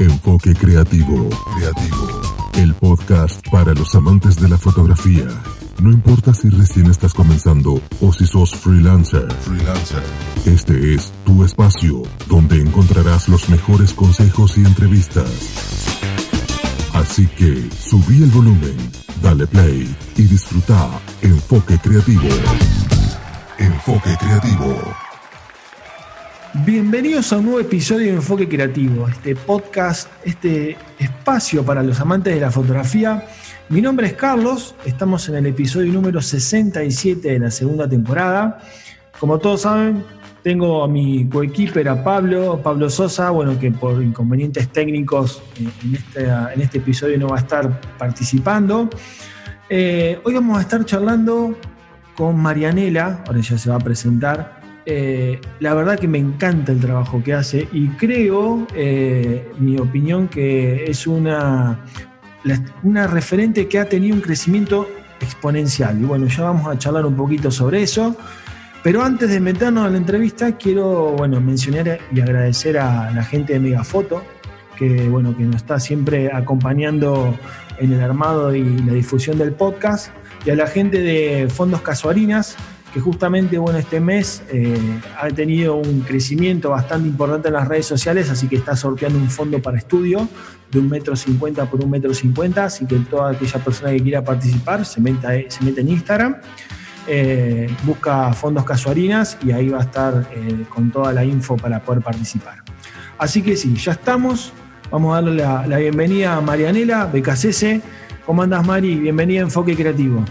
Enfoque Creativo. Creativo. El podcast para los amantes de la fotografía. No importa si recién estás comenzando o si sos freelancer. Freelancer. Este es tu espacio donde encontrarás los mejores consejos y entrevistas. Así que subí el volumen, dale play y disfruta Enfoque Creativo. Enfoque Creativo. Bienvenidos a un nuevo episodio de Enfoque Creativo, este podcast, este espacio para los amantes de la fotografía. Mi nombre es Carlos, estamos en el episodio número 67 de la segunda temporada. Como todos saben, tengo a mi coequiper, a Pablo, Pablo Sosa, bueno, que por inconvenientes técnicos eh, en este, en este episodio no va a estar participando. Eh, hoy vamos a estar charlando con Marianela, ahora ya se va a presentar. Eh, la verdad que me encanta el trabajo que hace y creo, eh, mi opinión, que es una, una referente que ha tenido un crecimiento exponencial. Y bueno, ya vamos a charlar un poquito sobre eso. Pero antes de meternos a la entrevista, quiero bueno, mencionar y agradecer a la gente de Megafoto, que, bueno, que nos está siempre acompañando en el armado y la difusión del podcast, y a la gente de Fondos Casuarinas, que justamente bueno, este mes eh, ha tenido un crecimiento bastante importante en las redes sociales, así que está sorteando un fondo para estudio de un metro cincuenta por un metro cincuenta, así que toda aquella persona que quiera participar se mete, se mete en Instagram, eh, busca fondos casuarinas y ahí va a estar eh, con toda la info para poder participar. Así que sí, ya estamos. Vamos a darle la, bienvenida a Marianela BKCS. ¿Cómo andas, Mari? Bienvenida a Enfoque Creativo.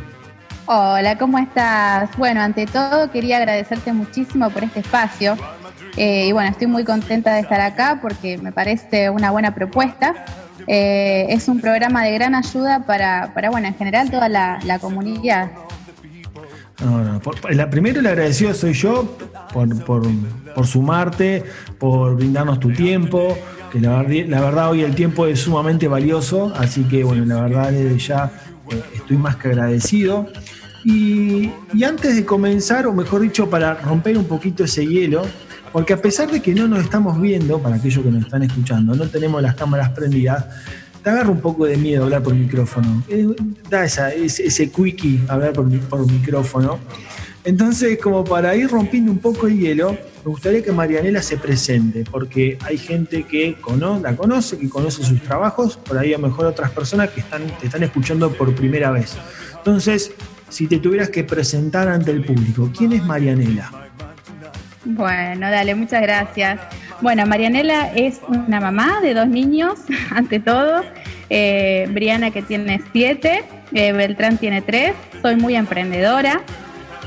Hola, ¿cómo estás? Bueno, ante todo quería agradecerte muchísimo por este espacio. Eh, y bueno, estoy muy contenta de estar acá porque me parece una buena propuesta. Eh, es un programa de gran ayuda para, para bueno, en general toda la, comunidad. No, no, la, primero el agradecido soy yo por, por, por, sumarte, por brindarnos tu tiempo, que la, la, verdad hoy el tiempo es sumamente valioso, así que bueno, la verdad ya eh, estoy más que agradecido. Y, antes de comenzar, o mejor dicho, para romper un poquito ese hielo, porque a pesar de que no nos estamos viendo, para aquellos que nos están escuchando, no tenemos las cámaras prendidas, te agarra un poco de miedo hablar por micrófono. Eh, da esa, ese, quickie hablar por, micrófono. Entonces, como para ir rompiendo un poco el hielo, me gustaría que Marianela se presente, porque hay gente que la conoce, que conoce sus trabajos, por ahí a lo mejor otras personas que están, te están escuchando por primera vez. Entonces, si te tuvieras que presentar ante el público, ¿quién es Marianela? Bueno, dale, muchas gracias. Bueno, Marianela es una mamá de dos niños, ante todo. Eh, Briana que tiene siete, eh, Beltrán tiene tres. Soy muy emprendedora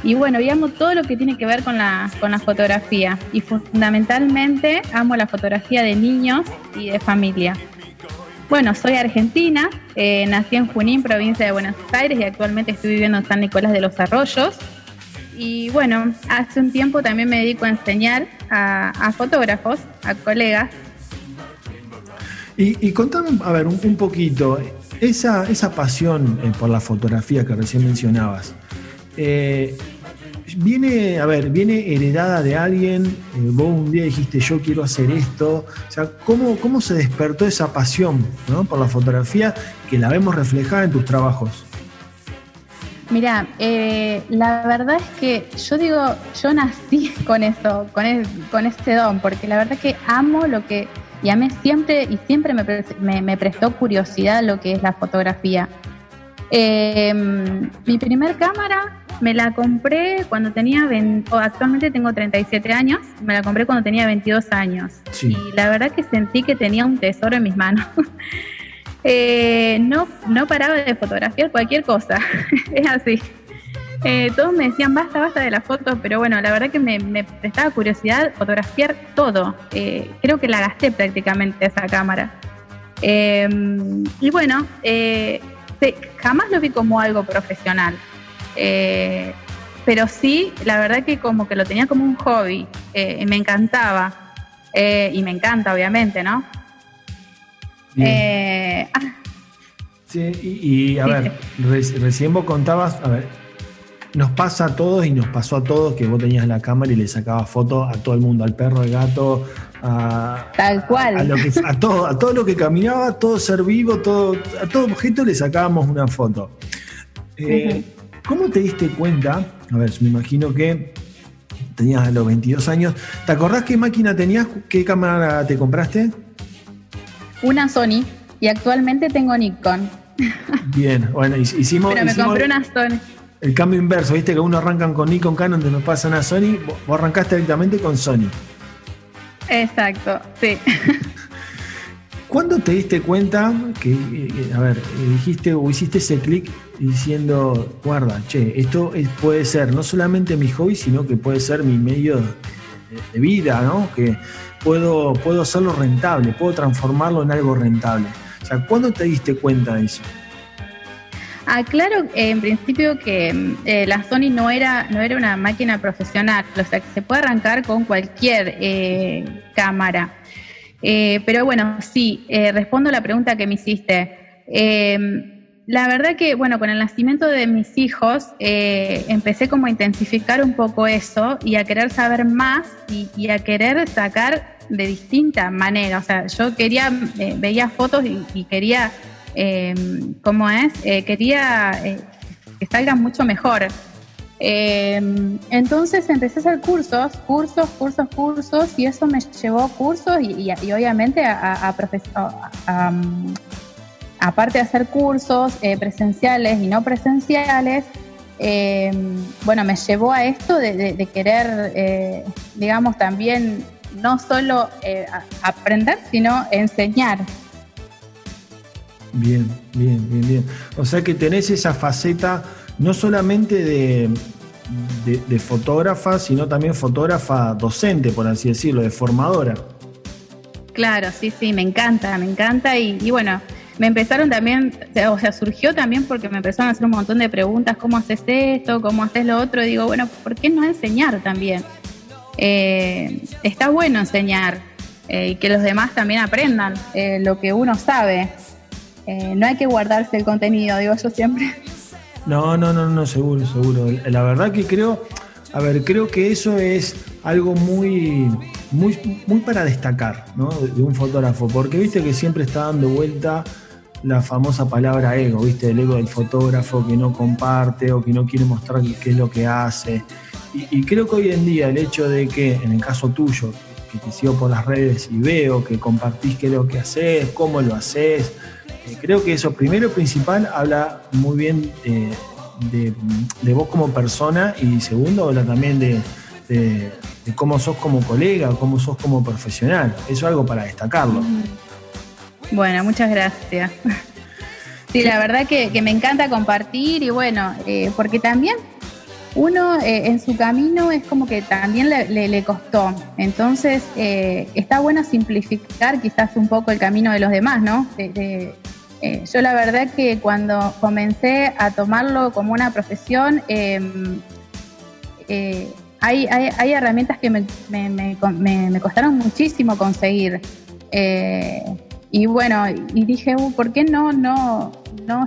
y bueno, y amo todo lo que tiene que ver con la, con la fotografía. Y fundamentalmente amo la fotografía de niños y de familia. Bueno, soy argentina, eh, nací en Junín, provincia de Buenos Aires, y actualmente estoy viviendo en San Nicolás de los Arroyos. Y bueno, hace un tiempo también me dedico a enseñar a, fotógrafos, a colegas. Y, contame, a ver, un, poquito, esa, esa pasión eh, por la fotografía que recién mencionabas, eh, viene, a ver, viene heredada de alguien, eh, vos un día dijiste yo quiero hacer esto, o sea, ¿cómo, cómo se despertó esa pasión por la fotografía que la vemos reflejada en tus trabajos? Mira, eh, la verdad es que yo digo, yo nací con eso, con, con este don, porque la verdad que amo lo que, y amé siempre, y siempre me, me prestó curiosidad lo que es la fotografía. mi primer cámara me la compré cuando tenía, 20, actualmente tengo 37 años, me la compré cuando tenía 22 años. Y la verdad que sentí que tenía un tesoro en mis manos. Eh, no, no paraba de fotografiar cualquier cosa, es así. Eh, todos me decían, basta, basta de las fotos, pero bueno, la verdad que me, prestaba curiosidad fotografiar todo. Eh, creo que la gasté prácticamente esa cámara. y bueno, jamás lo vi como algo profesional. Eh, pero sí, la verdad que como que lo tenía como un hobby, eh, me encantaba, eh, y me encanta obviamente, ¿no? Ah. Sí, y, a ver, recién vos contabas, a ver, nos pasa a todos y nos pasó a todos que vos tenías la cámara y le sacabas fotos a todo el mundo, al perro, al gato, a, Tal cual. A, todo, a todo lo que caminaba, todo ser vivo, todo, a todo objeto le sacábamos una foto. Eh, ¿Cómo te diste cuenta? A ver, me imagino que tenías a los 22 años. ¿Te acordás qué máquina tenías? ¿Qué cámara te compraste? Una Sony y actualmente tengo Nikon. Bien, bueno, hicimos. Pero me compré una Sony. El cambio inverso, viste que uno arrancan con Nikon, Canon, donde nos pasan a Sony, vos arrancaste directamente con Sony. Exacto, sí. ¿Cuándo te diste cuenta que, eh, a ver, dijiste o hiciste ese clic diciendo, guarda, che, esto puede ser no solamente mi hobby, sino que puede ser mi medio de, vida, ¿no? Que puedo, puedo hacerlo rentable, puedo transformarlo en algo rentable. O sea, ¿cuándo te diste cuenta de eso? Aclaro en principio que eh, la Sony no era, no era una máquina profesional, o sea que se puede arrancar con cualquier eh, cámara. Eh, pero bueno, sí, respondo a la pregunta que me hiciste. la verdad que, bueno, con el nacimiento de mis hijos empecé como a intensificar un poco eso y a querer saber más y, a querer sacar de distinta manera. O sea, yo quería, veía fotos y quería eh, ¿cómo es? Eh, quería eh, que salga mucho mejor. Em, entonces empecé a hacer cursos, cursos, cursos, cursos, y eso me llevó cursos y, obviamente a, aparte de hacer cursos eh, presenciales y no presenciales, em, bueno, me llevó a esto de querer, digamos, también no solo aprender, sino enseñar. Bien, bien, bien, bien. O sea que tenés esa faceta no solamente de, de, fotógrafa, sino también fotógrafa docente, por así decirlo, de formadora. Claro, sí, sí, me encanta, me encanta. Y, bueno, me empezaron también, o sea, surgió también porque me empezaron a hacer un montón de preguntas, ¿cómo haces esto? ¿Cómo haces lo otro? Y digo, bueno, ¿por qué no enseñar también? Eh, está bueno enseñar eh, y que los demás también aprendan eh, lo que uno sabe. Eh, no hay que guardarse el contenido, digo yo siempre. No, no, no, no, seguro, seguro. La verdad que creo, a ver, creo que eso es algo muy, muy, muy para destacar, ¿no? De un fotógrafo, porque viste que siempre está dando vuelta la famosa palabra ego, viste, el ego del fotógrafo que no comparte o que no quiere mostrar qué es lo que hace. Y, y creo que hoy en día el hecho de que, en el caso tuyo, que te sigo por las redes y veo que compartís qué es lo que haces, cómo lo haces, eh, creo que eso, primero y principal, habla muy bien eh, de, vos como persona y segundo, habla también de, cómo sos como colega, cómo sos como profesional. Eso es algo para destacarlo. Bueno, muchas gracias. Sí, la verdad que, me encanta compartir y bueno, eh, porque también uno en su camino es como que también le, costó. Entonces, está bueno simplificar quizás un poco el camino de los demás, ¿no? Eh, yo la verdad que cuando comencé a tomarlo como una profesión, em, eh, hay, herramientas que me, costaron muchísimo conseguir. Eh, y bueno, y dije, uh, ¿por qué no, no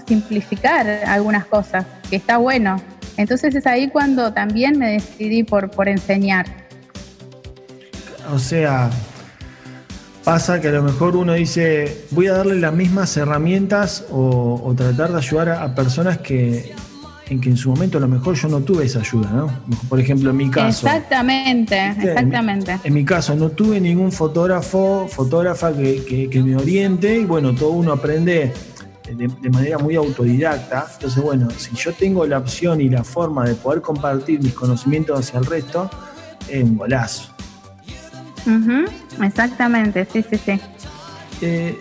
simplificar algunas cosas? Que está bueno. Entonces es ahí cuando también me decidí por, por enseñar. O sea, pasa que a lo mejor uno dice, voy a darle las mismas herramientas o, tratar de ayudar a, personas que en que en su momento a lo mejor yo no tuve esa ayuda, ¿no? Por ejemplo, en mi caso. Exactamente, exactamente. En, mi caso, no tuve ningún fotógrafo, fotógrafa que, me oriente y bueno, todo uno aprende de, manera muy autodidacta. Entonces, bueno, si yo tengo la opción y la forma de poder compartir mis conocimientos hacia el resto, es un golazo. Exactamente, sí, sí, sí. Eh,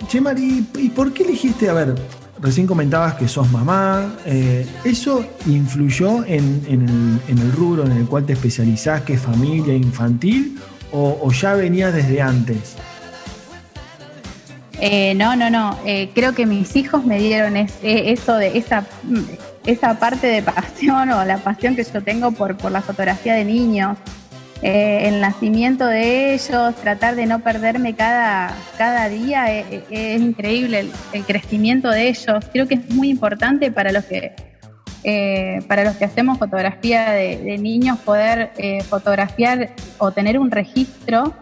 ¿y por qué elegiste, a ver, recién comentabas que sos mamá, eh, ¿eso influyó en, el, rubro en el cual te especializás, que es familia infantil, o, ya venías desde antes? Eh, no, no, no. Eh, creo que mis hijos me dieron eso de esa, esa parte de pasión o la pasión que yo tengo por, por la fotografía de niños. Eh, el nacimiento de ellos, tratar de no perderme cada, cada día, eh, eh, es, increíble el, crecimiento de ellos. Creo que es muy importante para los que para los que hacemos fotografía de, niños, poder fotografiar o tener un registro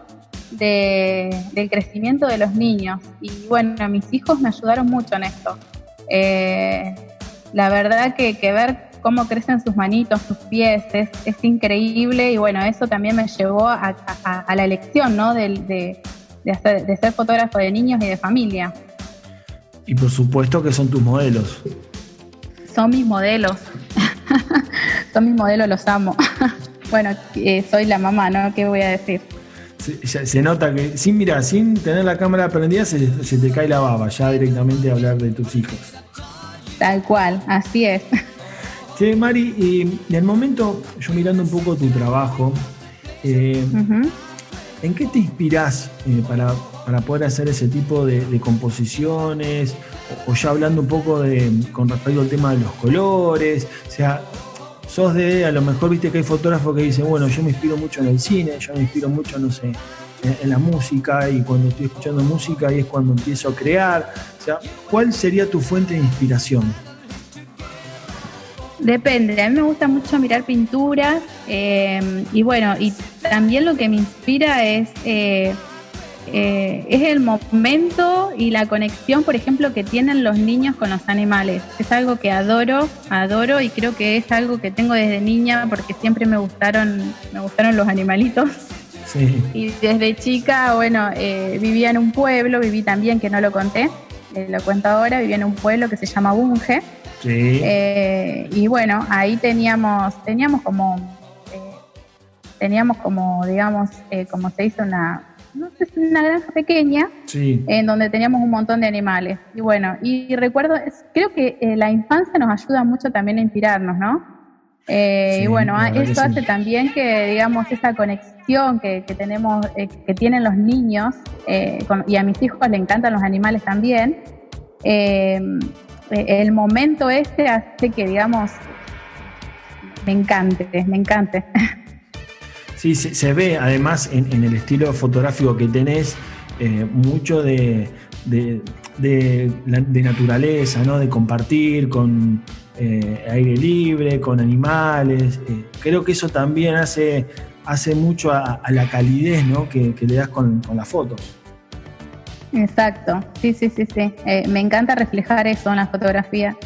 del crecimiento de los niños. Y bueno, mis hijos me ayudaron mucho en esto. la verdad que, que ver cómo crecen sus manitos, sus pies, es, increíble y bueno, eso también me llevó a, la elección, ¿no? De, ser fotógrafo de niños y de familia. Y por supuesto que son tus modelos. Son mis modelos. son mis modelos, los amo. bueno, eh, soy la mamá, ¿no? ¿Qué voy a decir? Se, nota que, sin mirar, sin tener la cámara prendida, se, se te cae la baba ya directamente a hablar de tus hijos. Tal cual, así es. Sí, Mari, y en el momento, yo mirando un poco tu trabajo, eh, ¿en qué te inspirás eh, para, poder hacer ese tipo de, composiciones? O, ya hablando un poco de, con respecto al tema de los colores, o sea, sos de, a lo mejor viste que hay fotógrafos que dicen, bueno, yo me inspiro mucho en el cine, yo me inspiro mucho, no sé, en, la música y cuando estoy escuchando música ahí es cuando empiezo a crear. O sea, ¿cuál sería tu fuente de inspiración? Depende, a mí me gusta mucho mirar pinturas eh, y bueno, y también lo que me inspira es, eh, eh, es el momento y la conexión, por ejemplo, que tienen los niños con los animales. Es algo que adoro, adoro y creo que es algo que tengo desde niña porque siempre me gustaron, me gustaron los animalitos. Y desde chica, bueno, vivía en un pueblo, viví también, que no lo conté, lo cuento ahora, vivía en un pueblo que se llama Bunge eh, y bueno, ahí teníamos, teníamos como, eh, teníamos como, digamos, eh, como se hizo una, no sé una granja pequeña, en donde teníamos un montón de animales. Y bueno, y recuerdo, creo que la infancia nos ayuda mucho también a inspirarnos, ¿no? y bueno, eso hace también que, digamos, esa conexión que, tenemos, que tienen los niños, y a mis hijos les encantan los animales también, eh, el momento este hace que, digamos, me encante, me encante. Sí, se, ve además en, el estilo fotográfico que tenés eh, mucho de, naturaleza, ¿no? de compartir con eh, aire libre, con animales. creo que eso también hace, hace mucho a, la calidez ¿no? que, le das con, con las fotos. Exacto, sí, sí, sí, sí. Eh, me encanta reflejar eso en la fotografía.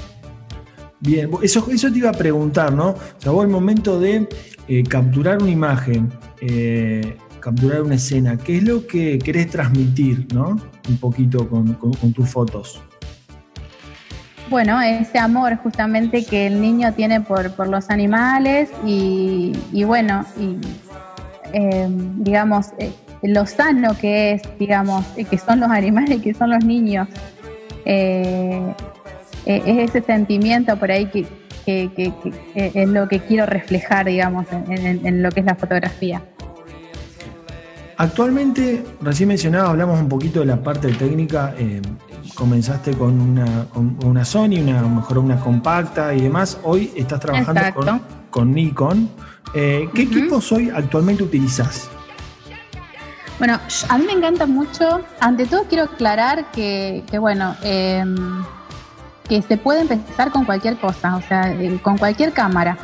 Bien, eso, eso te iba a preguntar, ¿no? O sea, vos el momento de eh, capturar una imagen, eh, capturar una escena, ¿qué es lo que querés transmitir, ¿no? Un poquito con, tus fotos. Bueno, ese amor justamente que el niño tiene por, los animales y, bueno, y digamos, lo sano que es, digamos, que son los animales, que son los niños. Eh, eh, es ese sentimiento por ahí que, es lo que quiero reflejar, digamos, en, lo que es la fotografía. Actualmente, recién mencionado, hablamos un poquito de la parte técnica. Eh, comenzaste con una, Sony, una, mejor una compacta y demás. Hoy estás trabajando con, Nikon. ¿Qué equipos hoy actualmente utilizas? Bueno, a mí me encanta mucho. Ante todo quiero aclarar que, bueno, em, que se puede empezar con cualquier cosa, o sea, eh, con cualquier cámara.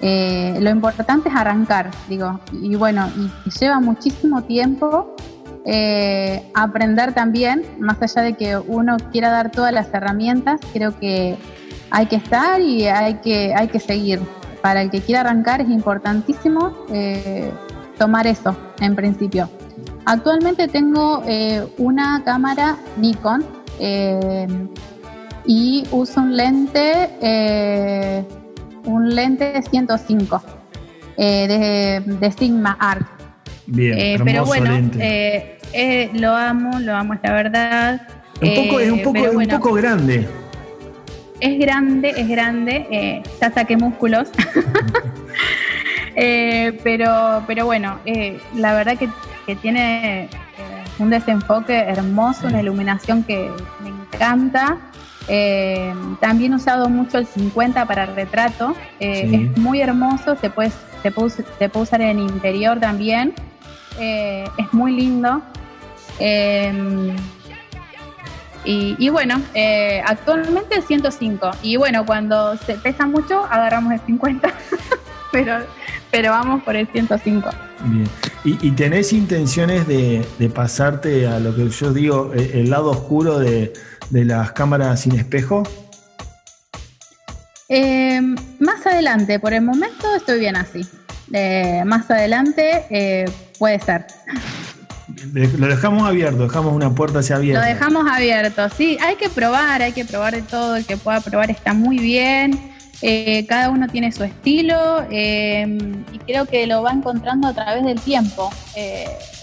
Eh, lo importante es arrancar, digo, y bueno, y lleva muchísimo tiempo eh, aprender también, más allá de que uno quiera dar todas las herramientas, creo que hay que estar y hay que, hay que seguir. Para el que quiera arrancar es importantísimo tomar eso en principio. Actualmente tengo una cámara Nikon y uso un lente, eh, un lente 105 de, de, Sigma Art. Bien, pero bueno, lo amo, lo amo, es la verdad. Un poco, es un poco, un poco grande. Es grande, es grande. ya saqué músculos. pero, pero bueno, la verdad que que tiene eh, un desenfoque hermoso, una iluminación que me encanta. Eh, también he usado mucho el 50 para retrato. Eh, es muy hermoso, se puede, se, puede, usar en interior también. es muy lindo. Y, bueno, eh, actualmente 105. Y bueno, cuando se pesa mucho, agarramos el 50. pero, pero vamos por el 105. Bien. ¿Y, tenés intenciones de, pasarte a lo que yo digo, el, lado oscuro de, las cámaras sin espejo? Eh, más adelante, por el momento estoy bien así. Eh, más adelante eh, puede ser. Lo dejamos abierto, dejamos una puerta hacia abierta. Lo dejamos abierto, sí, hay que probar, hay que probar de todo, el que pueda probar está muy bien, cada uno tiene su estilo y creo que lo va encontrando a través del tiempo,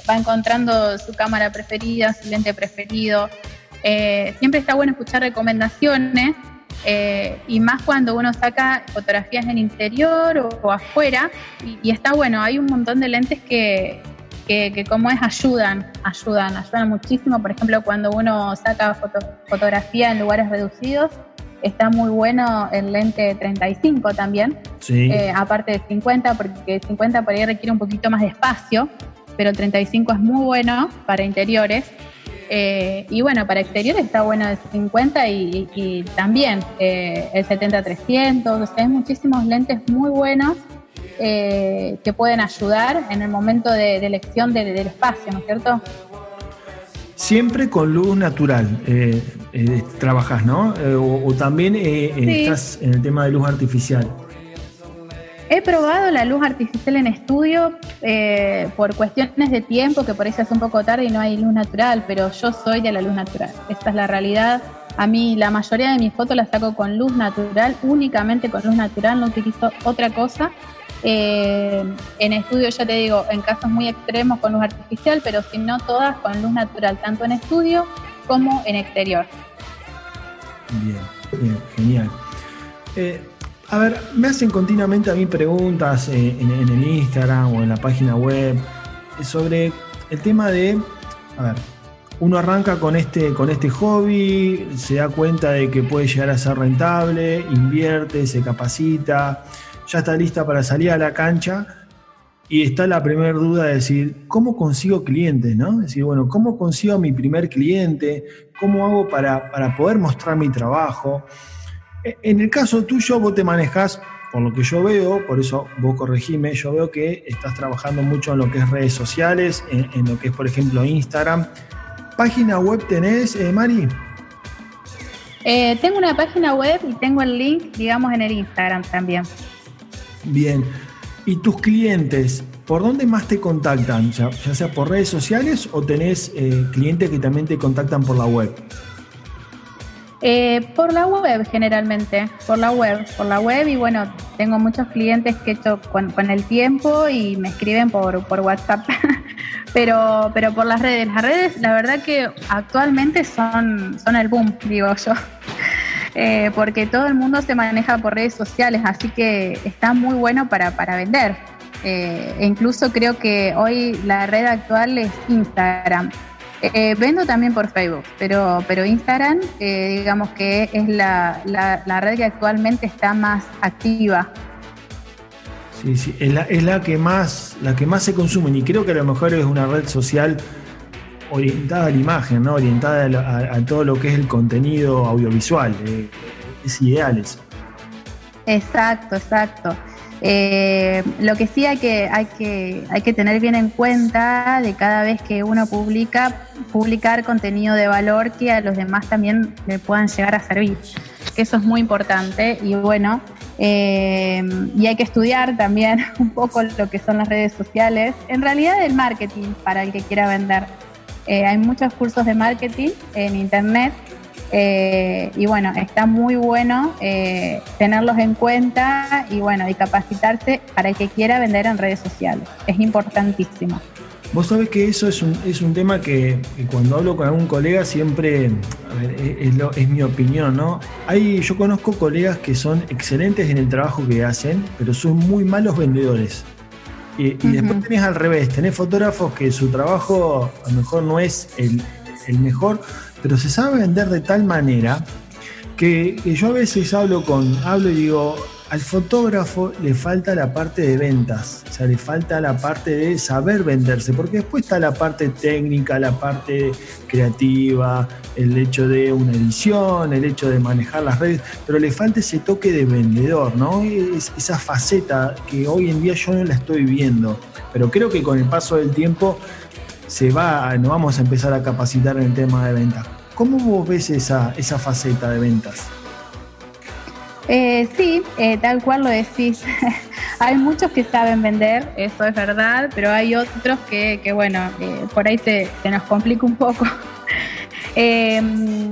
va encontrando su cámara preferida, su lente preferido, siempre está bueno escuchar recomendaciones eh, y más cuando uno saca fotografías en interior o, afuera, y, está bueno, hay un montón de lentes que, que, como es, ayudan, ayudan, ayudan muchísimo, por ejemplo, cuando uno saca fotografía en lugares reducidos, está muy bueno el lente 35 también, eh, aparte de 50, porque 50 por ahí requiere un poquito más de espacio, pero el 35 es muy bueno para interiores. Eh, y bueno, para exteriores está bueno el 50 y, también eh, el 70-300. O sea, hay muchísimos lentes muy buenos eh, que pueden ayudar en el momento de, elección del espacio, ¿no es cierto? Siempre con luz natural trabajas, ¿no? O, también estás en el tema de luz artificial. He probado la luz artificial en estudio eh, por cuestiones de tiempo, que por eso es un poco tarde y no hay luz natural, pero yo soy de la luz natural. Esta es la realidad. A mí la mayoría de mis fotos las saco con luz natural, únicamente con luz natural, no utilizo otra cosa. Eh, en estudio, ya te digo, en casos muy extremos con luz artificial, pero si no todas con luz natural, tanto en estudio como en exterior. Bien, bien genial. Eh, a ver, me hacen continuamente a mí preguntas eh, en, el Instagram o en la página web sobre el tema de, a ver, uno arranca con este, con este hobby, se da cuenta de que puede llegar a ser rentable, invierte, se capacita, ya está lista para salir a la cancha y está la primera duda de decir, ¿cómo consigo clientes? ¿no? Es decir, bueno, ¿cómo consigo mi primer cliente? ¿Cómo hago para, para poder mostrar mi trabajo? En el caso tuyo, vos te manejás, por lo que yo veo, por eso vos corregime, yo veo que estás trabajando mucho en lo que es redes sociales, en, lo que es, por ejemplo, Instagram. ¿Página web tenés, eh, Mari? Eh, tengo una página web y tengo el link, digamos, en el Instagram también. Bien. ¿Y tus clientes, por dónde más te contactan? Ya, sea por redes sociales o tenés eh, clientes que también te contactan por la web? Eh, por la web generalmente, por la web, por la web y bueno, tengo muchos clientes que he hecho con, el tiempo y me escriben por, por WhatsApp, pero, pero por las redes, las redes la verdad que actualmente son, son el boom, digo yo. Eh, porque todo el mundo se maneja por redes sociales, así que está muy bueno para, para vender. Eh, e incluso creo que hoy la red actual es Instagram. Eh, vendo también por Facebook, pero, pero Instagram, eh, digamos que es la, la, red que actualmente está más activa. Sí, sí, es la, es la, que más, la que más se consume y creo que a lo mejor es una red social orientada a la imagen, ¿no? orientada a, todo lo que es el contenido audiovisual. Eh, es ideal eso. Exacto, exacto. Eh, lo que sí hay que, hay, que, hay que tener bien en cuenta de cada vez que uno publica, publicar contenido de valor que a los demás también le puedan llegar a servir. Eso es muy importante y bueno, eh, y hay que estudiar también un poco lo que son las redes sociales. En realidad el marketing para el que quiera vender. Eh, hay muchos cursos de marketing en internet eh, y bueno, está muy bueno eh, tenerlos en cuenta y bueno, y capacitarse para el que quiera vender en redes sociales. Es importantísimo. Vos sabés que eso es un, es un tema que, cuando hablo con algún colega siempre, a ver, es, es, mi opinión, ¿no? Hay, yo conozco colegas que son excelentes en el trabajo que hacen, pero son muy malos vendedores. Y, después tenés al revés, tenés fotógrafos que su trabajo a lo mejor no es el, el mejor, pero se sabe vender de tal manera que, yo a veces hablo con, hablo y digo, al fotógrafo le falta la parte de ventas, o sea, le falta la parte de saber venderse, porque después está la parte técnica, la parte creativa, el hecho de una edición, el hecho de manejar las redes, pero le falta ese toque de vendedor, ¿no? esa faceta que hoy en día yo no la estoy viendo, pero creo que con el paso del tiempo se va, nos vamos a empezar a capacitar en el tema de ventas. ¿Cómo vos ves esa, esa faceta de ventas? Eh, sí, eh, tal cual lo decís. hay muchos que saben vender, eso es verdad, pero hay otros que, bueno, eh, por ahí se, nos complica un poco. Em,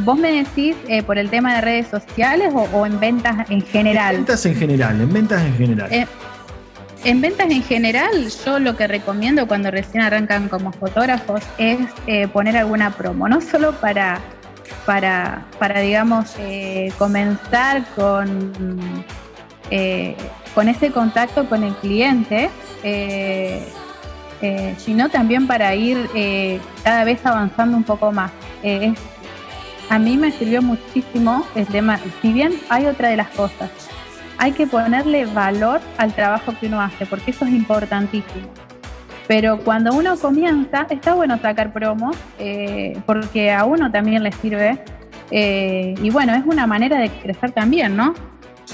¿Vos me decís por el tema de redes sociales o, en ventas en general? En ventas en general, en ventas en general. En ventas en general, yo lo que recomiendo cuando recién arrancan como fotógrafos es poner alguna promo, no solo para para, para digamos, eh, comenzar con, eh, con ese contacto con el cliente, eh, sino también para ir cada vez avanzando un poco más. a mí me sirvió muchísimo el tema, si bien hay otra de las cosas, hay que ponerle valor al trabajo que uno hace, porque eso es importantísimo. Pero cuando uno comienza, está bueno sacar promos, eh, porque a uno también le sirve. Eh, y bueno, es una manera de crecer también, ¿no?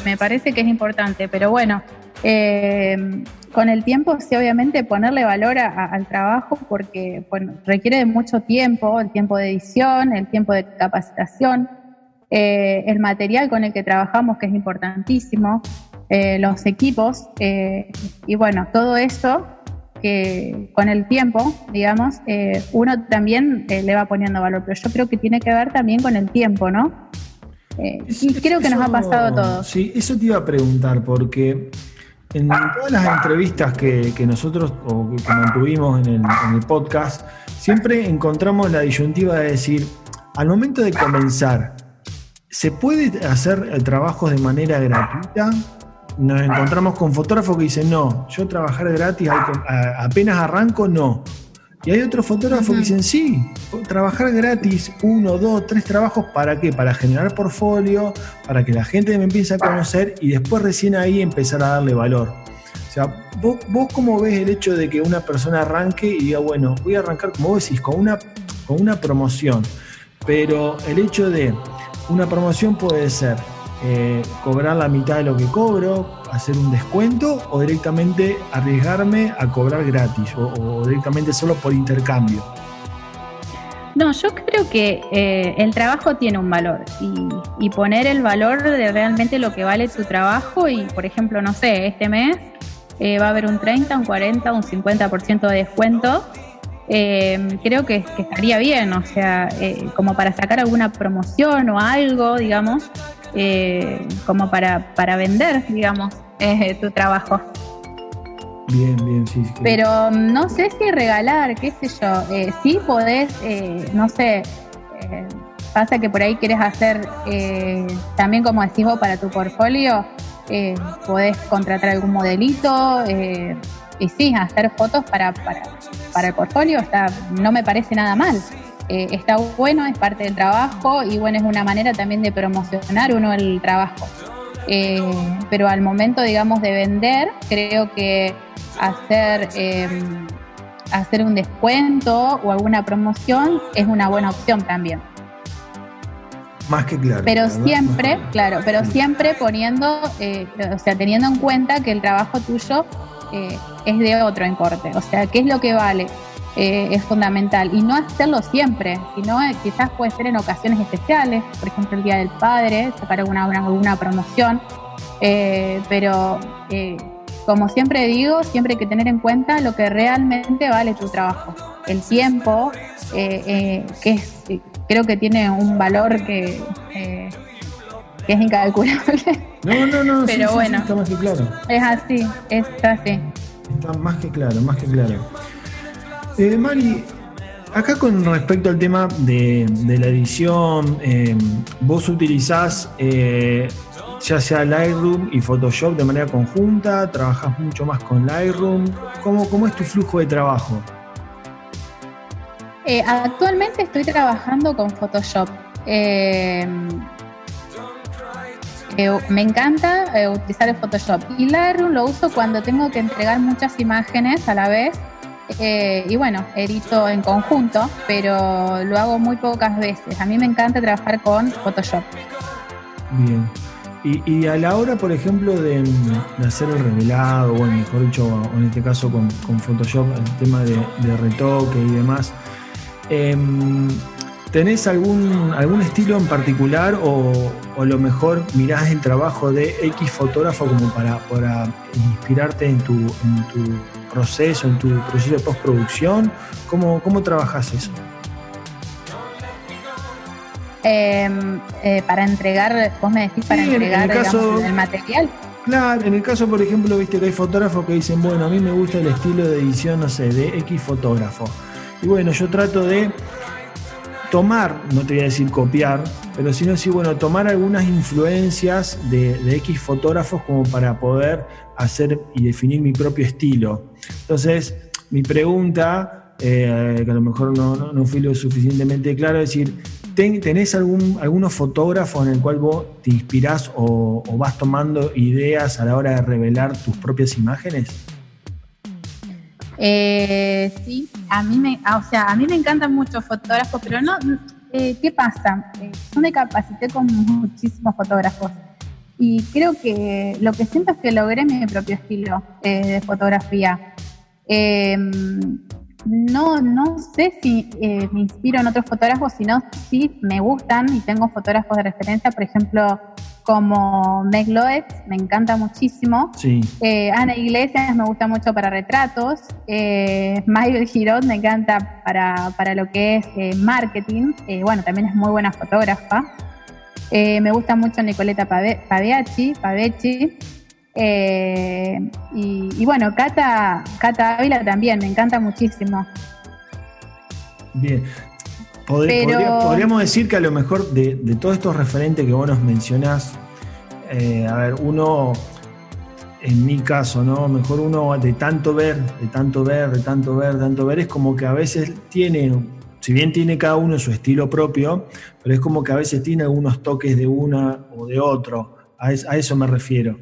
Me parece que es importante, pero bueno, eh, con el tiempo sí obviamente ponerle valor al trabajo porque requiere de mucho tiempo, el tiempo de edición, el tiempo de capacitación, el material con el que trabajamos que es importantísimo, los equipos y bueno, todo eso que con el tiempo, digamos, eh, uno también eh, le va poniendo valor, pero yo creo que tiene que ver también con el tiempo, ¿no? Eh, y creo que nos ha pasado a todos. Sí, eso te iba a preguntar, porque en todas las entrevistas que, nosotros o que mantuvimos en el podcast, siempre encontramos la disyuntiva de decir, al momento de comenzar, ¿se puede hacer el trabajo de manera gratuita? nos encontramos con fotógrafos que dicen, no, yo trabajar gratis apenas arranco, no. Y hay otros fotógrafos que dicen, sí, trabajar gratis, uno, dos, tres trabajos, ¿para qué? Para generar portfolio, para que la gente me empiece a conocer y después recién ahí empezar a darle valor. O sea, vos, vos cómo ves el hecho de que una persona arranque y diga, bueno, voy a arrancar, como vos decís, con una, con una promoción. Pero el hecho de una promoción puede ser eh, cobrar la mitad de lo que cobro, hacer un descuento o directamente arriesgarme a cobrar gratis o, directamente solo por intercambio? No, yo creo que eh, el trabajo tiene un valor y, poner el valor de realmente lo que vale tu trabajo y, por ejemplo, no sé, este mes eh, va a haber un 30, un 40, un 50% de descuento. Creo que, que, estaría bien, o sea, como para sacar alguna promoción o algo, digamos, eh, como para, para vender, digamos, eh, tu trabajo. Bien, bien, sí. Pero mm, no sé si regalar, qué sé yo, eh, sí podés, eh, no sé, pasa que por ahí quieres hacer, también como decís vos, para tu portfolio, podés contratar algún modelito y sí, hacer fotos para, para, para el portfolio, está, no me parece nada mal. Eh, está bueno, es parte del trabajo y bueno, es una manera también de promocionar uno el trabajo. Eh, pero al momento, digamos, de vender, creo que hacer, em, hacer un descuento o alguna promoción es una buena opción también. Más que claro. Pero siempre, claro, pero siempre poniendo, eh, o sea, teniendo en cuenta que el trabajo tuyo es de otro importe. O sea, ¿qué es lo que vale? Eh, es fundamental. Y no hacerlo siempre, sino eh, quizás puede ser en ocasiones especiales, por ejemplo el Día del Padre, sacar alguna, alguna promoción. Eh, pero como siempre digo, siempre hay que tener en cuenta lo que realmente vale tu trabajo. El tiempo, que es, creo que tiene un valor que, que es incalculable. No, no, no, pero bueno, está más que claro. Es así, es así. Está más que claro, más que claro. Eh, Mari, acá con respecto al tema de, la edición, eh, vos utilizás eh, ya sea Lightroom y Photoshop de manera conjunta, trabajás mucho más con Lightroom. ¿Cómo, cómo es tu flujo de trabajo? actualmente estoy trabajando con Photoshop. Me encanta eh, utilizar el Photoshop y Lightroom lo uso cuando tengo que entregar muchas imágenes a la vez eh, y bueno, edito en conjunto, pero lo hago muy pocas veces. A mí me encanta trabajar con Photoshop. Bien. Y, a la hora, por ejemplo, de, hacer el revelado, bueno, mejor dicho, en este caso con, Photoshop, el tema de, retoque y demás, em, ¿tenés algún, algún estilo en particular o, o, lo mejor mirás el trabajo de X fotógrafo como para, para inspirarte en tu, en tu proceso, en tu proceso de postproducción? ¿Cómo, cómo trabajas eso? Em, eh, para entregar, vos me decís, para entregar el, material. Claro, en el caso, por ejemplo, viste que hay fotógrafos que dicen, bueno, a mí me gusta el estilo de edición, no sé, de X fotógrafo. Y bueno, yo trato de tomar, no te voy a decir copiar, pero sino sí, bueno, tomar algunas influencias de, X fotógrafos como para poder hacer y definir mi propio estilo. Entonces, mi pregunta, eh, que a lo mejor no, no, fui lo suficientemente claro, es decir, ¿tenés algún, algunos fotógrafos en el cual vos te inspirás o, vas tomando ideas a la hora de revelar tus propias imágenes? Eh, sí, a mí me, ah, o sea, a mí me encantan muchos fotógrafos, pero no, eh, ¿qué pasa? yo me capacité con muchísimos fotógrafos y creo que lo que siento es que logré mi propio estilo de fotografía. Em, no, no sé si eh, me inspiro en otros fotógrafos, sino si me gustan y tengo fotógrafos de referencia, por ejemplo, como Meg Loex, me encanta muchísimo. Eh, Ana Iglesias me gusta mucho para retratos. Eh, Girot me encanta para, para lo que es eh, marketing. bueno, también es muy buena fotógrafa. me gusta mucho Nicoleta Paveacci, Pavecci. Eh, y, bueno, Cata, Cata Ávila también, me encanta muchísimo. Bien. Podríamos decir que a lo mejor de, todos estos referentes que vos nos mencionás, eh, a ver, uno, en mi caso, ¿no? Mejor uno de tanto ver, de tanto ver, de tanto ver, de tanto ver, es como que a veces tiene, si bien tiene cada uno su estilo propio, pero es como que a veces tiene algunos toques de una o de otro. a eso me refiero.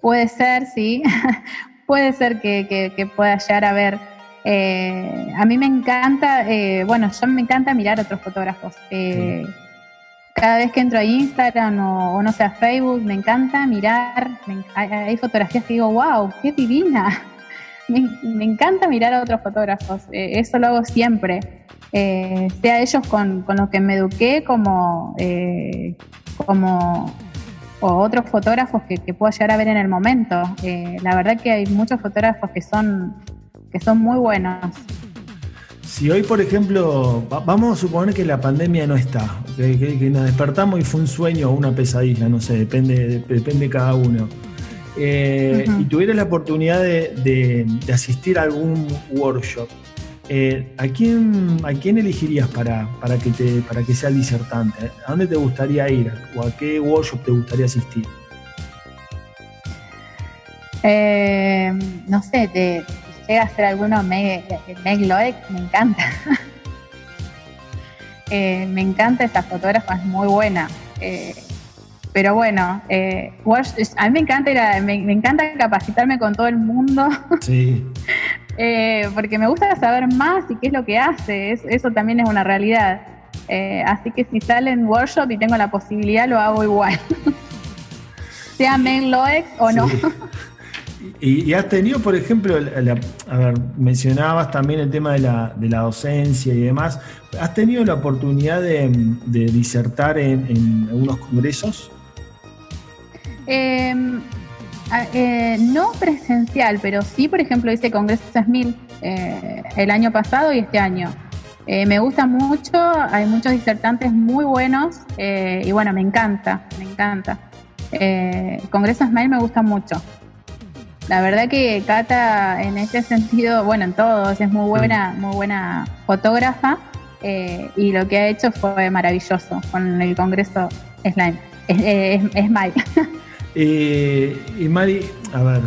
Puede ser, sí. Puede ser que, pueda llegar a ver. Eh, a mí me encanta, eh, bueno, yo me encanta mirar a otros fotógrafos. Eh, cada vez que entro a Instagram o, no sé, a Facebook, me encanta mirar. hay, fotografías que digo, wow, qué divina. Me, encanta mirar a otros fotógrafos. eso lo hago siempre. sea ellos con, con los que me eduqué como, como o otros fotógrafos que, que puedo llegar a ver en el momento. Eh, la verdad que hay muchos fotógrafos que son, que son muy buenos. Si hoy, por ejemplo, vamos a suponer que la pandemia no está, que, nos despertamos y fue un sueño o una pesadilla, no sé, depende, depende cada uno. Eh, y tuvieras la oportunidad de, de asistir a algún workshop, eh, ¿a, quién, ¿A quién elegirías para, para, que te, para que sea disertante? ¿A dónde te gustaría ir? ¿O a qué workshop te gustaría asistir? Eh, no sé, te, llega a ser alguno Meg, Meg Loek, me encanta. Eh, me encanta esa fotógrafa, es muy buena. pero bueno, a mí me encanta, me, me, encanta capacitarme con todo el mundo. Sí. Eh, porque me gusta saber más y qué es lo que hace, eso también es una realidad. Eh, así que si sale en workshop y tengo la posibilidad, lo hago igual. sea Men Loex o no. Y, has tenido, por ejemplo, mencionabas también el tema de la, docencia y demás. ¿Has tenido la oportunidad de, disertar en, algunos congresos? Eh, Ah, eh, no presencial, pero sí, por ejemplo, hice Congreso 6000 eh, el año pasado y este año. Eh, me gusta mucho, hay muchos disertantes muy buenos y bueno, me encanta, me encanta. Congreso SMILE me gusta mucho. La verdad que Cata en este sentido, bueno, en todos, es muy buena, muy buena fotógrafa y lo que ha hecho fue maravilloso con el Congreso Slime, Smile. Eh, y Mari, a ver,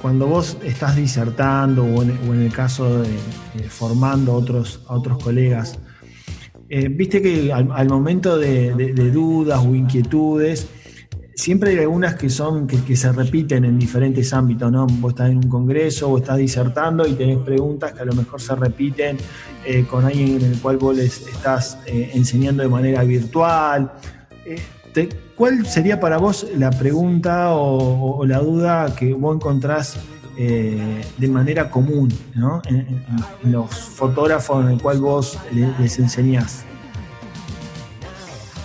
cuando vos estás disertando o en, el caso de, formando otros, a otros colegas, eh, viste que al, momento de, dudas o inquietudes, siempre hay algunas que son que, se repiten en diferentes ámbitos, ¿no? Vos estás en un congreso o estás disertando y tenés preguntas que a lo mejor se repiten eh, con alguien en el cual vos les estás eh, enseñando de manera virtual. ¿Cuál sería para vos la pregunta o, la duda que vos encontrás de manera común ¿no? en, los fotógrafos en el cual vos les enseñás?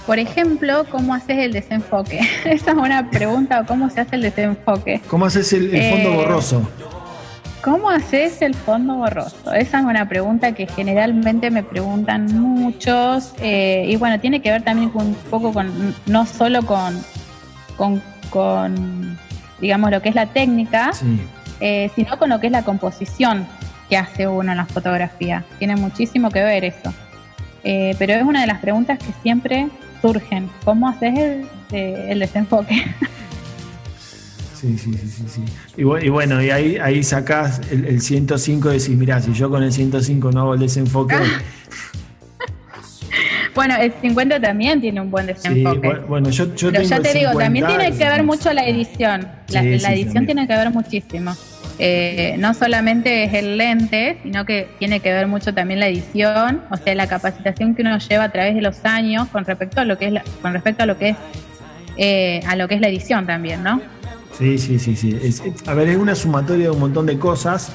Por ejemplo, ¿cómo haces el desenfoque? Esa es una pregunta, ¿cómo se hace el desenfoque? ¿Cómo haces el, fondo eh, borroso? ¿Cómo haces el fondo borroso? Esa es una pregunta que generalmente me preguntan muchos eh, y bueno, tiene que ver también un poco con, no solo con, con, digamos, lo que es la técnica, eh, sino con lo que es la composición que hace uno en la fotografía. Tiene muchísimo que ver eso. pero es una de las preguntas que siempre surgen. ¿Cómo haces el, eh, el desenfoque? Sí, sí, sí, sí. Y, bueno, y ahí, ahí sacás el, 105 y decís, mirá, si yo con el 105 no hago el desenfoque... Bueno, el 50 también tiene un buen desenfoque. Sí, bueno, yo, yo Pero ya te digo, también tiene que ver mucho la edición. La, edición tiene que ver muchísimo. Eh, no solamente es el lente, sino que tiene que ver mucho también la edición, o sea, la capacitación que uno lleva a través de los años con respecto a lo que es con respecto a lo que es eh, a lo que es la edición también, ¿no? Sí, sí, sí, sí. a ver, es una sumatoria de un montón de cosas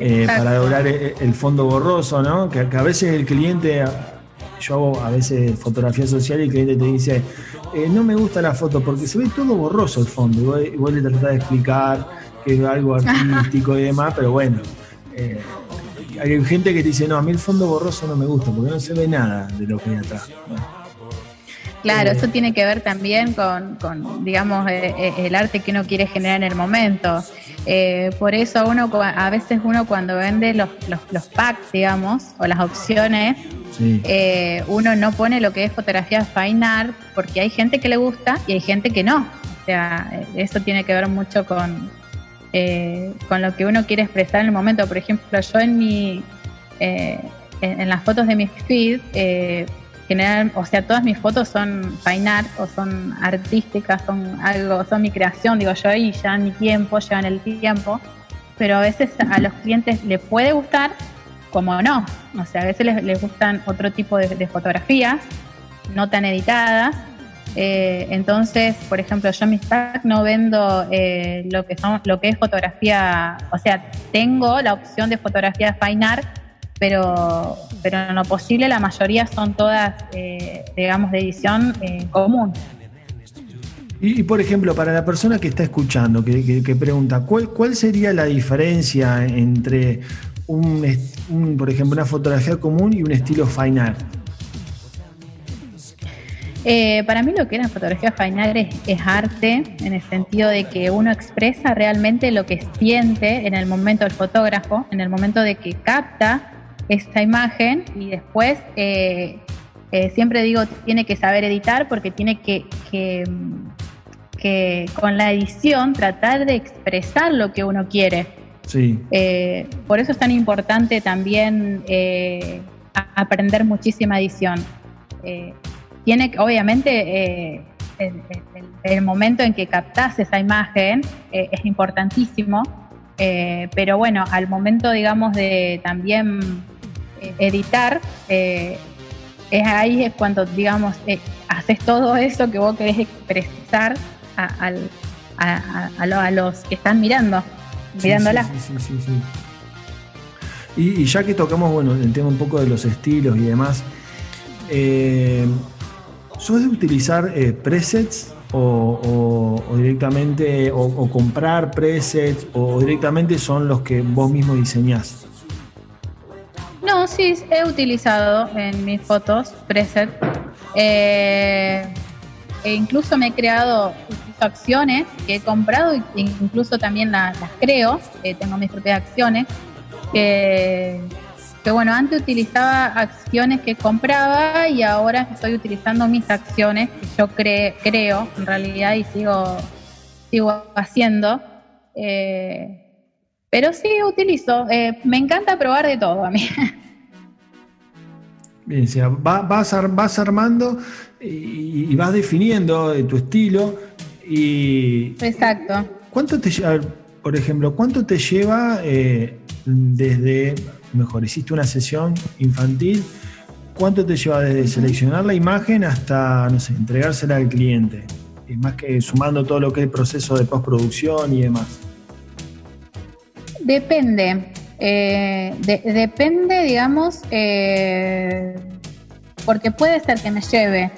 eh, para lograr el, fondo borroso, ¿no? Que, a veces el cliente, yo hago a veces fotografía social y el cliente te dice, no me gusta la foto porque se ve todo borroso el fondo. Y vos, le tratás de explicar que es algo artístico y demás, pero bueno. Eh, hay gente que dice, no, a mí el fondo borroso no me gusta porque no se ve nada de lo que hay atrás. Claro, eso tiene que ver también con, digamos, eh, eh, el arte que uno quiere generar en el momento. por eso uno, a veces uno cuando vende los, los, packs, digamos, o las opciones, uno no pone lo que es fotografía fine art porque hay gente que le gusta y hay gente que no. O sea, eso tiene que ver mucho con, eh, con lo que uno quiere expresar en el momento. Por ejemplo, yo en mi eh, en, las fotos de mi feed, eh, general, o sea, todas mis fotos son fine art o son artísticas, son algo, son mi creación, digo yo, y ya mi tiempo, llevan el tiempo, pero a veces a los clientes les puede gustar, como no, o sea, a veces les, gustan otro tipo de fotografías, no tan editadas, eh, entonces, por ejemplo, yo en mis packs no vendo eh, lo que son, lo que es fotografía, o sea, tengo la opción de fotografía fine art, pero, pero en lo posible la mayoría son todas, eh, digamos, de edición común. Y, por ejemplo, para la persona que está escuchando, que, pregunta, ¿cuál, ¿cuál sería la diferencia entre un, por ejemplo, una fotografía común y un estilo fine? Eh, para mí lo que es la fotografía fine es, arte, en el sentido de que uno expresa realmente lo que siente en el momento del fotógrafo, en el momento de que capta esta imagen y después, eh, eh, siempre digo, tiene que saber editar porque tiene que, que, con la edición tratar de expresar lo que uno quiere. Sí. por eso es tan importante también aprender muchísima edición tiene obviamente eh, el, momento en que captas esa imagen eh, es importantísimo, eh, pero bueno, al momento, digamos, de también editar, es ahí es cuando, digamos, haces todo eso que vos querés expresar a, los que están mirando, mirándola. Sí, sí, sí, y, y, ya que tocamos, bueno, el tema un poco de los estilos y demás, eh, ¿Sos de utilizar eh, presets o, directamente, o, comprar presets o directamente son los que vos mismo diseñás? No, sí, he utilizado en mis fotos presets. Eh, e incluso me he creado acciones que he comprado e incluso también las, creo. Eh, tengo mis propias acciones que que bueno, antes utilizaba acciones que compraba y ahora estoy utilizando mis acciones que yo creo en realidad y sigo, sigo haciendo. Eh, pero sí utilizo, eh, me encanta probar de todo a mí. Bien, o sea, vas, vas armando y, vas definiendo tu estilo Y, Exacto. ¿Cuánto te lleva, por ejemplo, cuánto te lleva eh, desde, mejor, hiciste una sesión infantil, cuánto te lleva desde seleccionar la imagen hasta, no sé, entregársela al cliente? Es más que sumando todo lo que es el proceso de postproducción y demás. Depende. Eh, depende, digamos, eh, porque puede ser que me lleve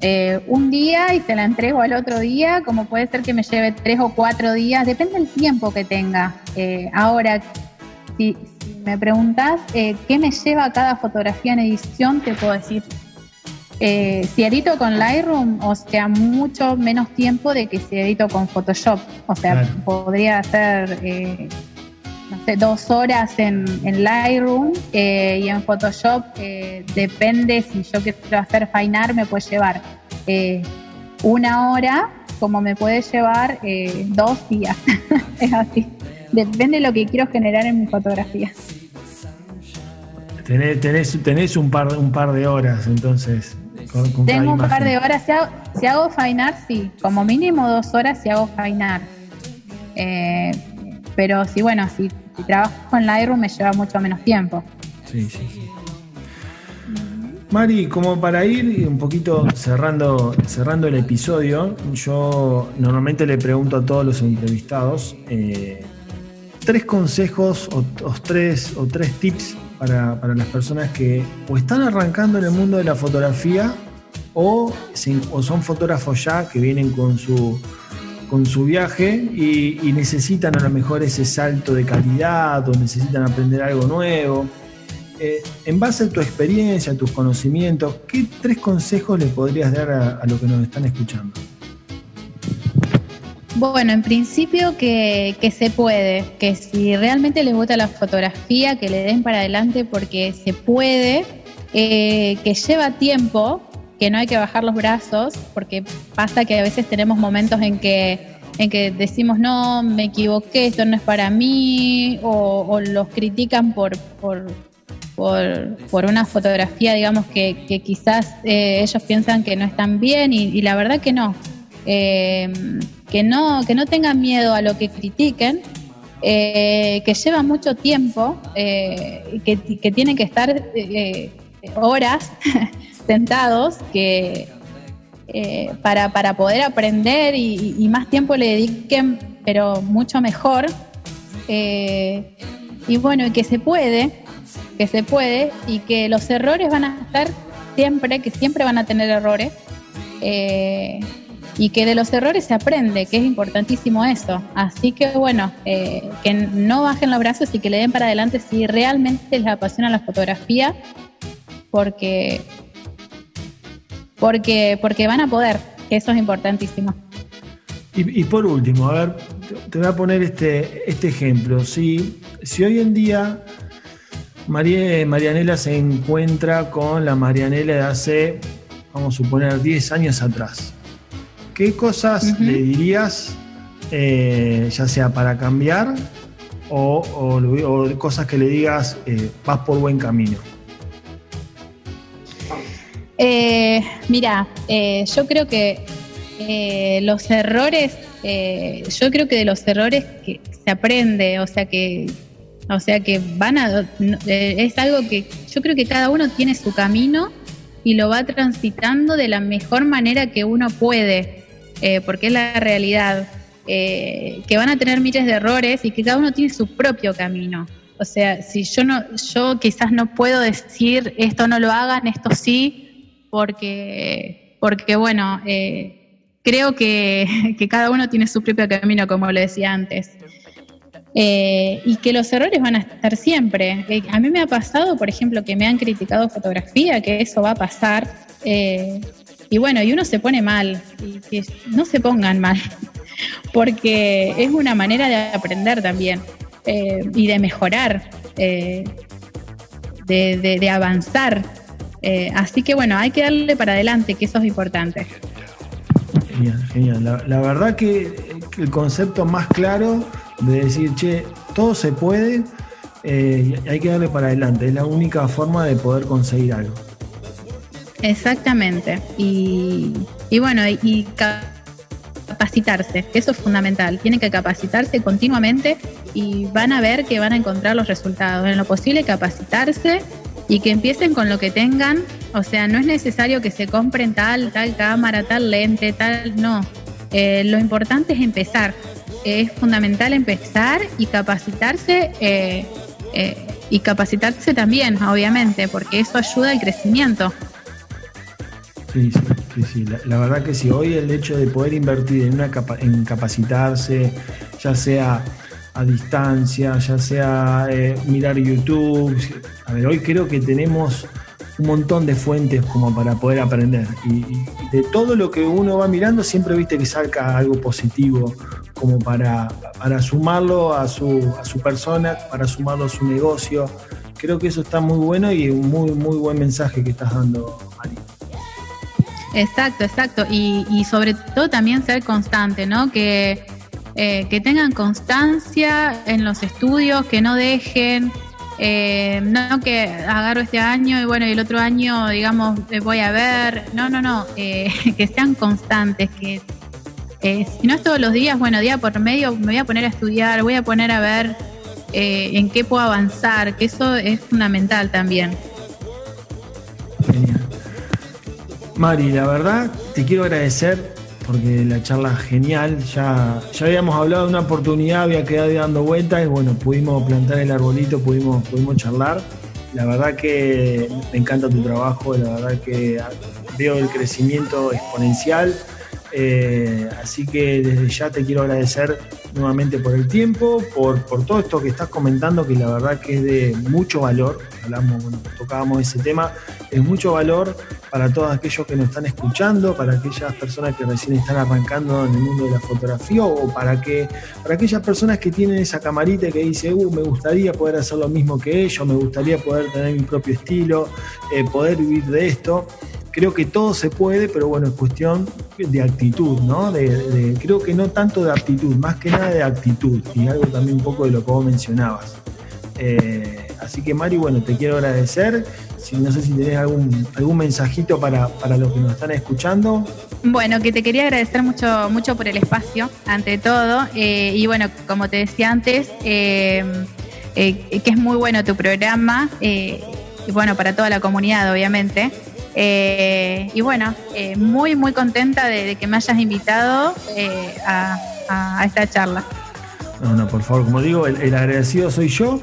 eh, un día y se la entrego al otro día, como puede ser que me lleve tres o cuatro días, depende del tiempo que tenga. ahora, si, me preguntas qué me lleva cada fotografía en edición, te puedo decir eh, si edito con Lightroom, o sea, mucho menos tiempo de que si edito con Photoshop. O sea, podría hacer, eh, no sé, dos horas en, Lightroom eh, y en Photoshop, depende si yo quiero hacer fainar, me puede llevar una hora, como me puede llevar dos días. es así. Depende de lo que quiero generar en mi fotografía. Tenés, tenés, un, par, un par de horas, entonces. Tengo un par de horas. Si hago, si hago fainar, sí. Como mínimo dos horas si hago fainar. Eh, pero sí, bueno, si, trabajo en Lightroom me lleva mucho menos tiempo. Sí, sí, sí. Mari, como para ir un poquito cerrando, cerrando el episodio, yo normalmente le pregunto a todos los entrevistados eh, tres consejos o, tres, o tres tips para, para, las personas que o están arrancando en el mundo de la fotografía o, son fotógrafos ya que vienen con su, con su viaje y, necesitan a lo mejor ese salto de calidad o necesitan aprender algo nuevo. Eh, en base a tu experiencia, a tus conocimientos, ¿qué tres consejos le podrías dar a, a los que nos están escuchando? Bueno, en principio que, se puede, que si realmente les gusta la fotografía, que le den para adelante porque se puede, eh, que lleva tiempo, que no hay que bajar los brazos, porque pasa que a veces tenemos momentos en que, en que decimos, no, me equivoqué, esto no es para mí, o, los critican por, por, por, una fotografía, digamos, que, quizás eh, ellos piensan que no están bien, y, la verdad que no. Eh, que no, que no tengan miedo a lo que critiquen, eh, que lleva mucho tiempo, eh, que, que, tienen que estar eh, horas sentados que, para, para, poder aprender y, más tiempo le dediquen, pero mucho mejor. y bueno, que se puede, que se puede y que los errores van a estar siempre, que siempre van a tener errores y que de los errores se aprende, que es importantísimo eso. Así que bueno, eh, que no bajen los brazos y que le den para adelante si realmente les apasiona la fotografía, porque, porque, porque van a poder, que eso es importantísimo. Y, por último, a ver, te voy a poner este, este ejemplo. Si, si hoy en día María, Marianela se encuentra con la Marianela de hace, vamos a suponer, 10 años atrás, ¿qué cosas le dirías, eh, ya sea para cambiar o, cosas que le digas, eh, vas por buen camino? Eh, mira, yo creo que los errores, yo creo que de los errores que se aprende, o sea que, o sea que van a, es algo que yo creo que cada uno tiene su camino y lo va transitando de la mejor manera que uno puede. Eh, porque es la realidad, eh, que van a tener miles de errores y que cada uno tiene su propio camino. O sea, si yo no, yo quizás no puedo decir esto no lo hagan, esto sí, porque, porque bueno, eh, creo que, que, cada uno tiene su propio camino, como le decía antes. y que los errores van a estar siempre. a mí me ha pasado, por ejemplo, que me han criticado fotografía, que eso va a pasar. Y bueno, y uno se pone mal, y que no se pongan mal, porque es una manera de aprender también eh, y de mejorar, eh, de, avanzar. Eh, así que bueno, hay que darle para adelante, que eso es importante. Genial, genial. La, verdad que el concepto más claro de decir, che, todo se puede, hay que darle para adelante, es la única forma de poder conseguir algo. Exactamente. Y, Y bueno, y capacitarse, eso es fundamental. Tienen que capacitarse continuamente y van a ver que van a encontrar los resultados. En lo posible, capacitarse y que empiecen con lo que tengan. O sea, no es necesario que se compren tal, tal cámara, tal lente, tal, no. Eh, lo importante es empezar. Es fundamental empezar y capacitarse. Eh, eh, y capacitarse también, obviamente, porque eso ayuda al crecimiento. Sí, sí, sí, La, verdad que sí, hoy el hecho de poder invertir en, una en capacitarse, ya sea a distancia, ya sea eh, mirar YouTube, a ver, hoy creo que tenemos un montón de fuentes como para poder aprender. Y, de todo lo que uno va mirando, siempre viste que salga algo positivo, como para, para sumarlo a su, a su persona, para sumarlo a su negocio. Creo que eso está muy bueno y un muy, muy buen mensaje que estás dando, María. Exacto, exacto. Y, sobre todo también ser constante, ¿no? Que, eh, que tengan constancia en los estudios, que no dejen, eh, no que agarro este año y bueno, y el otro año, digamos, eh, voy a ver. No, no, no. que sean constantes, que si no es todos los días, bueno, día por medio me voy a poner a estudiar, voy a poner a ver en qué puedo avanzar, que eso es fundamental también. Mari, la verdad te quiero agradecer porque la charla es genial. Ya, ya habíamos hablado de una oportunidad, había quedado dando vueltas y bueno, pudimos plantar el arbolito, pudimos, pudimos charlar. La verdad que me encanta tu trabajo, la verdad que veo el crecimiento exponencial. Eh, así que desde ya te quiero agradecer nuevamente por el tiempo, por, todo esto que estás comentando, que la verdad que es de mucho valor. Hablamos, bueno, tocábamos ese tema, es mucho valor para todos aquellos que nos están escuchando, para aquellas personas que recién están arrancando en el mundo de la fotografía o para, que, para aquellas personas que tienen esa camarita que dice, uh, me gustaría poder hacer lo mismo que ellos, me gustaría poder tener mi propio estilo, eh, poder vivir de esto creo que todo se puede, pero bueno, es cuestión de actitud, ¿no? De, creo que no tanto de aptitud, más que nada de actitud, y algo también un poco de lo que vos mencionabas. Eh, así que Mari, bueno, te quiero agradecer. Si, no sé si tenés algún, algún mensajito para, los que nos están escuchando. Bueno, que te quería agradecer mucho, mucho por el espacio, ante todo. Eh, y bueno, como te decía antes, eh, que es muy bueno tu programa. y bueno, para toda la comunidad, obviamente. Eh, y bueno, eh, muy, muy contenta de, que me hayas invitado eh, a, esta charla. No, no, por favor, como digo, el, agradecido soy yo.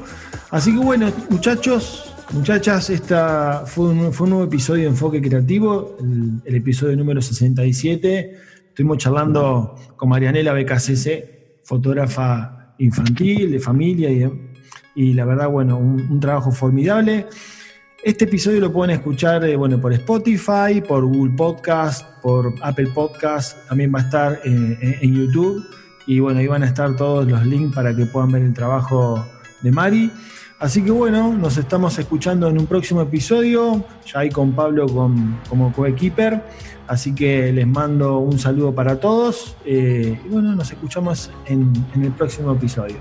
Así que bueno, muchachos, muchachas, esta fue un, fue un nuevo episodio de Enfoque Creativo, el, episodio número 67. Estuvimos charlando con Marianela BKCC, fotógrafa infantil, de familia, y, la verdad, bueno, un trabajo formidable. Este episodio lo pueden escuchar eh, bueno, por Spotify, por Google Podcast, por Apple Podcast, también va a estar eh, en YouTube. Y bueno, ahí van a estar todos los links para que puedan ver el trabajo de Mari. Así que bueno, nos estamos escuchando en un próximo episodio, ya ahí con Pablo como coequiper. Así que les mando un saludo para todos eh, y bueno, nos escuchamos en el próximo episodio.